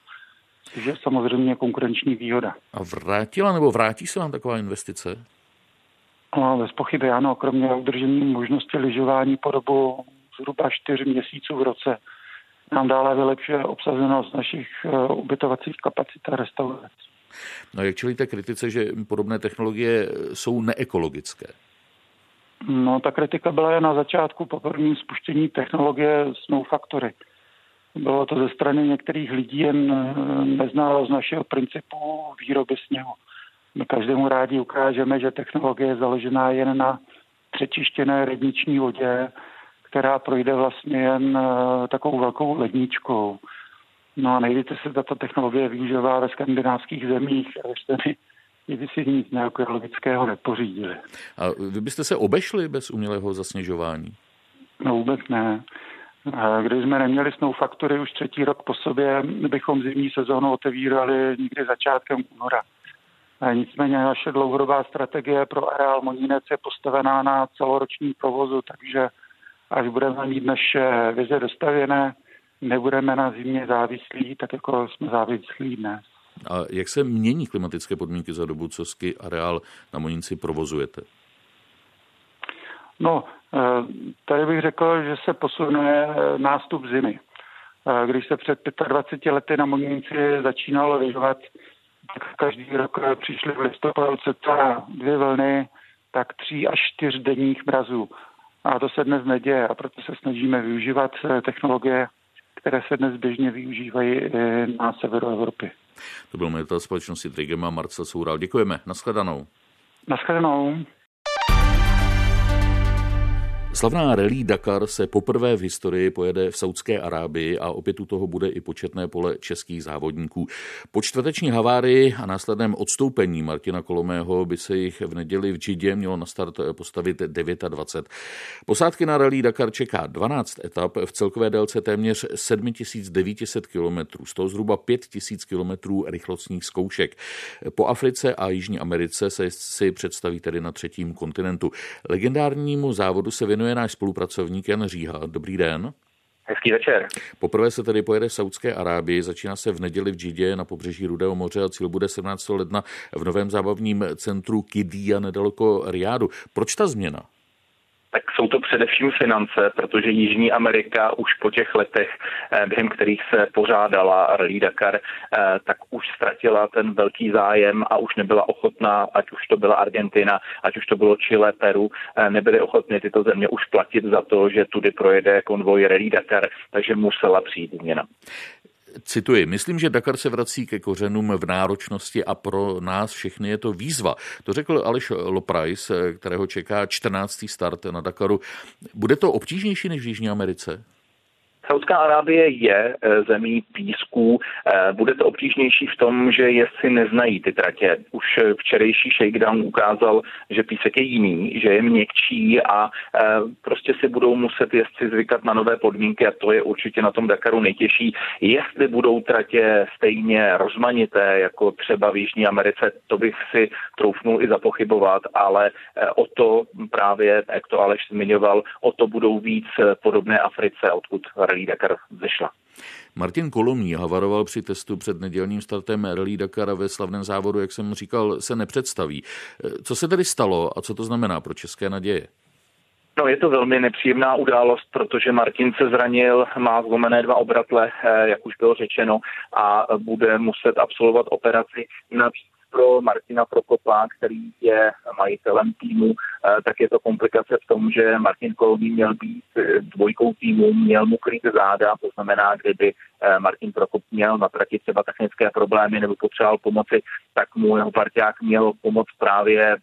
S14: Což je samozřejmě konkurenční výhoda.
S1: A vrátila nebo vrátí se vám taková investice?
S14: No, bez pochyby ano, kromě udržení možnosti lyžování po dobu zhruba 4 měsíců v roce nám dále vylepšuje obsazenost našich eh, ubytovacích kapacit a restaurací.
S1: No jak čelíte kritice, že podobné technologie jsou neekologické?
S14: No, ta kritika byla na začátku po prvním spuštění technologie Snow Factory. Bylo to ze strany některých lidí jen eh, neználo z našeho principu výroby sněhu. My každému rádi ukážeme, že technologie je založená jen na přečištěné rybniční vodě, která projde vlastně jen eh, takovou velkou ledničkou. No a nejvíce se tato technologie využívá ve skandinávských zemích a věřte mi, kdyby si nic neekologického nepořídili.
S1: A vy byste se obešli bez umělého zasněžování?
S14: No vůbec ne. Když jsme neměli Snow Factory už třetí rok po sobě, bychom zimní sezónu otevírali někdy začátkem února. A nicméně naše dlouhodobá strategie pro areál Monínec je postavená na celoroční provozu, takže až budeme mít naše vize dostavěné, nebudeme na zimě závislí, tak jako jsme závislí dnes.
S1: A jak se mění klimatické podmínky za dobu, co ski areál na Monínci provozujete?
S14: No, eh, tady bych řekl, že se posune eh, nástup zimy. Eh, když se před 25 lety na Monínci začínalo lyžovat, tak každý rok přišly v listopadu cca dvě vlny, tak tří až čtyř denních mrazů. A to se dnes neděje a proto se snažíme využívat technologie které se dnes běžně využívají na severu Evropy.
S1: To byl majitel společnosti Trigema Marcel Soural. Děkujeme. Naschledanou.
S14: Naschledanou.
S1: Slavná rally Dakar se poprvé v historii pojede v Saudské Arábii a opět u toho bude i početné pole českých závodníků. Po čtvrteční havárii a následném odstoupení Martina Kolomého by se jich v neděli v Džidě mělo na start postavit 29. Posádky na rally Dakar čeká 12 etap v celkové délce téměř 7900 km, z toho zhruba 5000 km rychlostních zkoušek. Po Africe a Jižní Americe se si představí tedy na třetím kontinentu. Legendárnímu závodu se věnuje věnuje náš spolupracovník Jan Říha. Dobrý den.
S15: Hezký večer.
S1: Poprvé se tedy pojede v Saudské Arábii, začíná se v neděli v Džidě na pobřeží Rudého moře a cíl bude 17. ledna v novém zábavním centru Kidia nedaleko Riádu. Proč ta změna?
S13: Tak jsou to především finance, protože Jižní Amerika už po těch letech, eh, během kterých se pořádala Rally Dakar, eh, tak už ztratila ten velký zájem a už nebyla ochotná, ať už to byla Argentina, ať už to bylo Chile, Peru, eh, nebyly ochotny tyto země už platit za to, že tudy projede konvoj Rally Dakar, takže musela přijít změna.
S1: Cituji, myslím, že Dakar se vrací ke kořenům v náročnosti a pro nás všechny je to výzva. To řekl Aleš Loprais, kterého čeká 14. start na Dakaru. Bude to obtížnější než v Jižní Americe?
S13: Saudská Arábie je eh, zemí písků. Eh, bude to obtížnější v tom, že jezdci neznají ty tratě. Už včerejší shakedown ukázal, že písek je jiný, že je měkčí a prostě si budou muset jezdci zvykat na nové podmínky a to je určitě na tom Dakaru nejtěžší. Jestli budou tratě stejně rozmanité jako třeba v Jižní Americe, to bych si troufnul i zapochybovat, ale o to právě, jak to Aleš zmiňoval, o to budou víc podobné Africe, odkud Rally Dakar zešla.
S1: Martin Kolomní havaroval při testu před nedělním startem Rally Dakar ve slavném závodu, jak jsem říkal, se nepředstaví. Co se tedy stalo a co to znamená pro české naděje?
S13: No, je to velmi nepříjemná událost, protože Martin se zranil, má zlomené dva obratle, eh, jak už bylo řečeno, a bude muset absolvovat operaci. Navíc pro Martina Prokopa, který je majitelem týmu, eh, tak je to komplikace v tom, že Martin Kolomý měl být eh, dvojkou týmu, měl mu krýt záda, to znamená, kdyby eh, Martin Prokop měl na trati třeba technické problémy nebo potřeboval pomoci, tak mu jeho parťák měl pomoct právě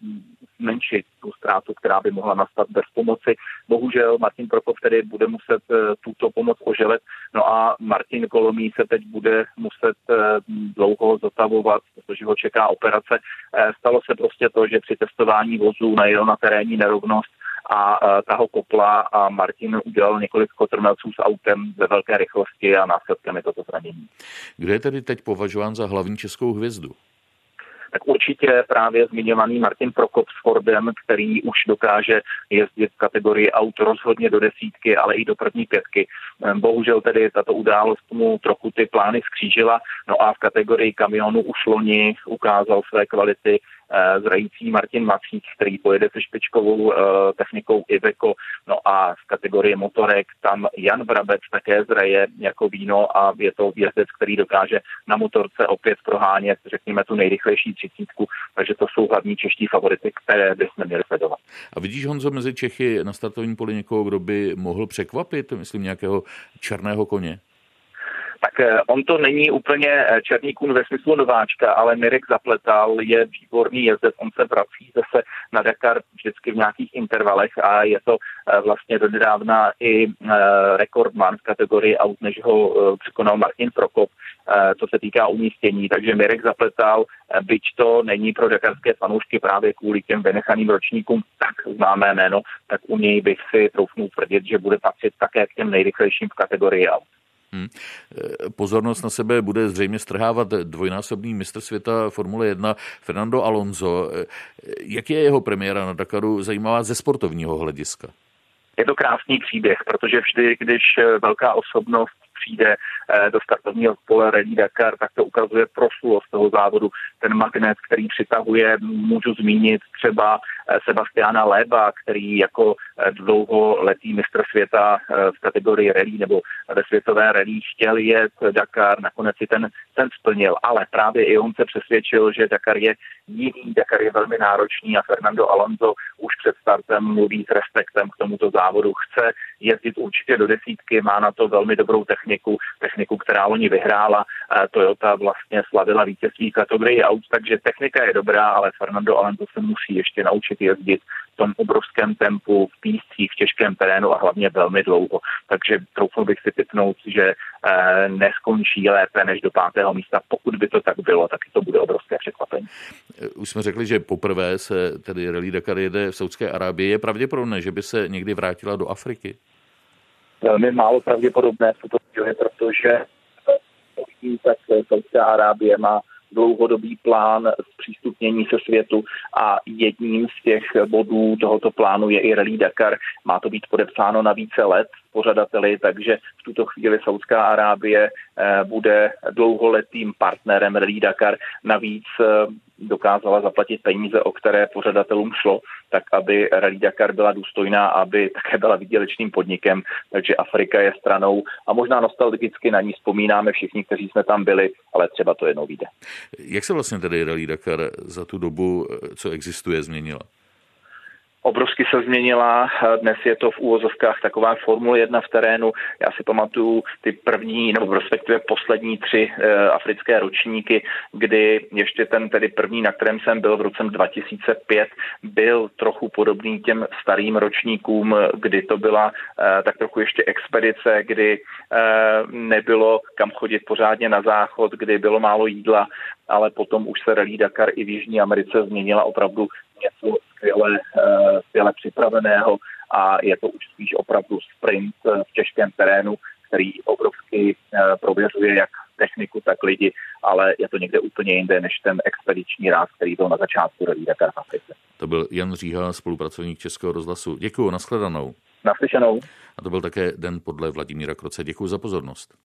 S13: zmenšit tu ztrátu, která by mohla nastat bez pomoci. Bohužel Martin Prokop tedy bude muset eh, tuto pomoc oželet, no a Martin Kolomý se teď bude muset eh, dlouho zotavovat, protože ho čeká operace. Eh, stalo se prostě to, že při testování vozů najel na terénní nerovnost a ta ho kopla a Martin udělal několik kotrmelců s autem ve velké rychlosti a následkem je toto zranění.
S1: Kdo je tedy teď považován za hlavní českou hvězdu?
S13: Tak určitě právě zmiňovaný Martin Prokop s Fordem, který už dokáže jezdit v kategorii aut rozhodně do desítky, ale i do první pětky. Ehm, bohužel tedy tato událost mu trochu ty plány skřížila, no a v kategorii kamionu už loni ukázal své kvality zrající Martin Macík, který pojede se špičkovou eh, technikou Iveco. No a v kategorii motorek tam Jan Brabec také zraje jako víno a je to jezdec, který dokáže na motorce opět prohánět, řekněme, tu nejrychlejší třicítku. Takže to jsou hlavní čeští favority, které bychom měli sledovat.
S1: A vidíš, Honzo, mezi Čechy na startovním poli někoho, kdo by mohl překvapit, myslím, nějakého černého koně?
S13: Tak eh, on to není úplně eh, černý kůň ve smyslu nováčka, ale Mirek Zapletal je výborný jezdec, on se vrací zase na Dakar vždycky v nějakých intervalech a je to eh, vlastně do nedávna i rekordman v kategorii aut, než ho překonal Martin Prokop, co se týká umístění, takže Mirek Zapletal, byť to není pro dakarské fanoušky právě kvůli těm vynechaným ročníkům tak známé jméno, tak u něj bych si troufnul tvrdit, že bude patřit také k těm nejrychlejším v kategorii aut. Hmm.
S1: Pozornost na sebe bude zřejmě strhávat dvojnásobný mistr světa Formule 1 Fernando Alonso. Jak je jeho premiéra na Dakaru zajímavá ze sportovního hlediska?
S13: Je to krásný příběh, protože vždy, když velká osobnost přijde eh, do startovního pole Rally Dakar, tak to ukazuje proslulost toho závodu. Ten magnet, který přitahuje, můžu zmínit třeba eh, Sebastiana Leba, který jako eh, dlouholetý mistr světa v kategorii rally nebo ve světové rally chtěl jet Dakar, nakonec si ten, ten splnil, ale právě i on se přesvědčil, že Dakar je jiný, Dakar je velmi náročný a Fernando Alonso už před startem mluví s respektem k tomuto závodu. Chce jezdit určitě do desítky, má na to velmi dobrou techniku, techniku, která oni vyhrála. Toyota vlastně slavila vítězství kategorii aut, takže technika je dobrá, ale Fernando Alonso se musí ještě naučit jezdit v tom obrovském tempu, v píscích, v těžkém terénu a hlavně velmi dlouho. Takže troufnu bych si typnout, že eh, neskončí lépe než do pátého místa. Pokud by to tak bylo, tak to bude obrovské překvapení.
S1: Už jsme řekli, že poprvé se tedy Rally Dakar jede v Saudské Arábii. Je pravděpodobné, že by se někdy vrátila do Afriky?
S13: velmi málo pravděpodobné v tuto chvíli, protože tak Saudská Arábie má dlouhodobý plán zpřístupnění se světu a jedním z těch bodů tohoto plánu je i Rally Dakar. Má to být podepsáno na více let, pořadateli, takže v tuto chvíli Saudská Arábie bude dlouholetým partnerem Rally Dakar. Navíc dokázala zaplatit peníze, o které pořadatelům šlo, tak aby Rally Dakar byla důstojná, aby také byla výdělečným podnikem, takže Afrika je stranou a možná nostalgicky na ní vzpomínáme všichni, kteří jsme tam byli, ale třeba to jednou vyjde.
S1: Jak se vlastně tedy Rally Dakar za tu dobu, co existuje, změnila?
S13: Obrovsky se změnila. Dnes je to v úvozovkách taková Formule 1 v terénu. Já si pamatuju ty první, nebo respektive poslední tři e, africké ročníky, kdy ještě ten tedy první, na kterém jsem byl v roce 2005, byl trochu podobný těm starým ročníkům, kdy to byla e, tak trochu ještě expedice, kdy e, nebylo kam chodit pořádně na záchod, kdy bylo málo jídla, ale potom už se Rally Dakar i v Jižní Americe změnila opravdu něco skvěle, eh, skvěle připraveného a je to už spíš opravdu sprint eh, v těžkém terénu, který obrovsky eh, prověřuje jak techniku, tak lidi, ale je to někde úplně jinde než ten expediční ráz, který byl na začátku Rally Dakar v Africe.
S1: To byl Jan Říha, spolupracovník Českého rozhlasu. Děkuji, nashledanou.
S13: Naslyšenou.
S1: A to byl také den podle Vladimíra Kroce. Děkuji za pozornost.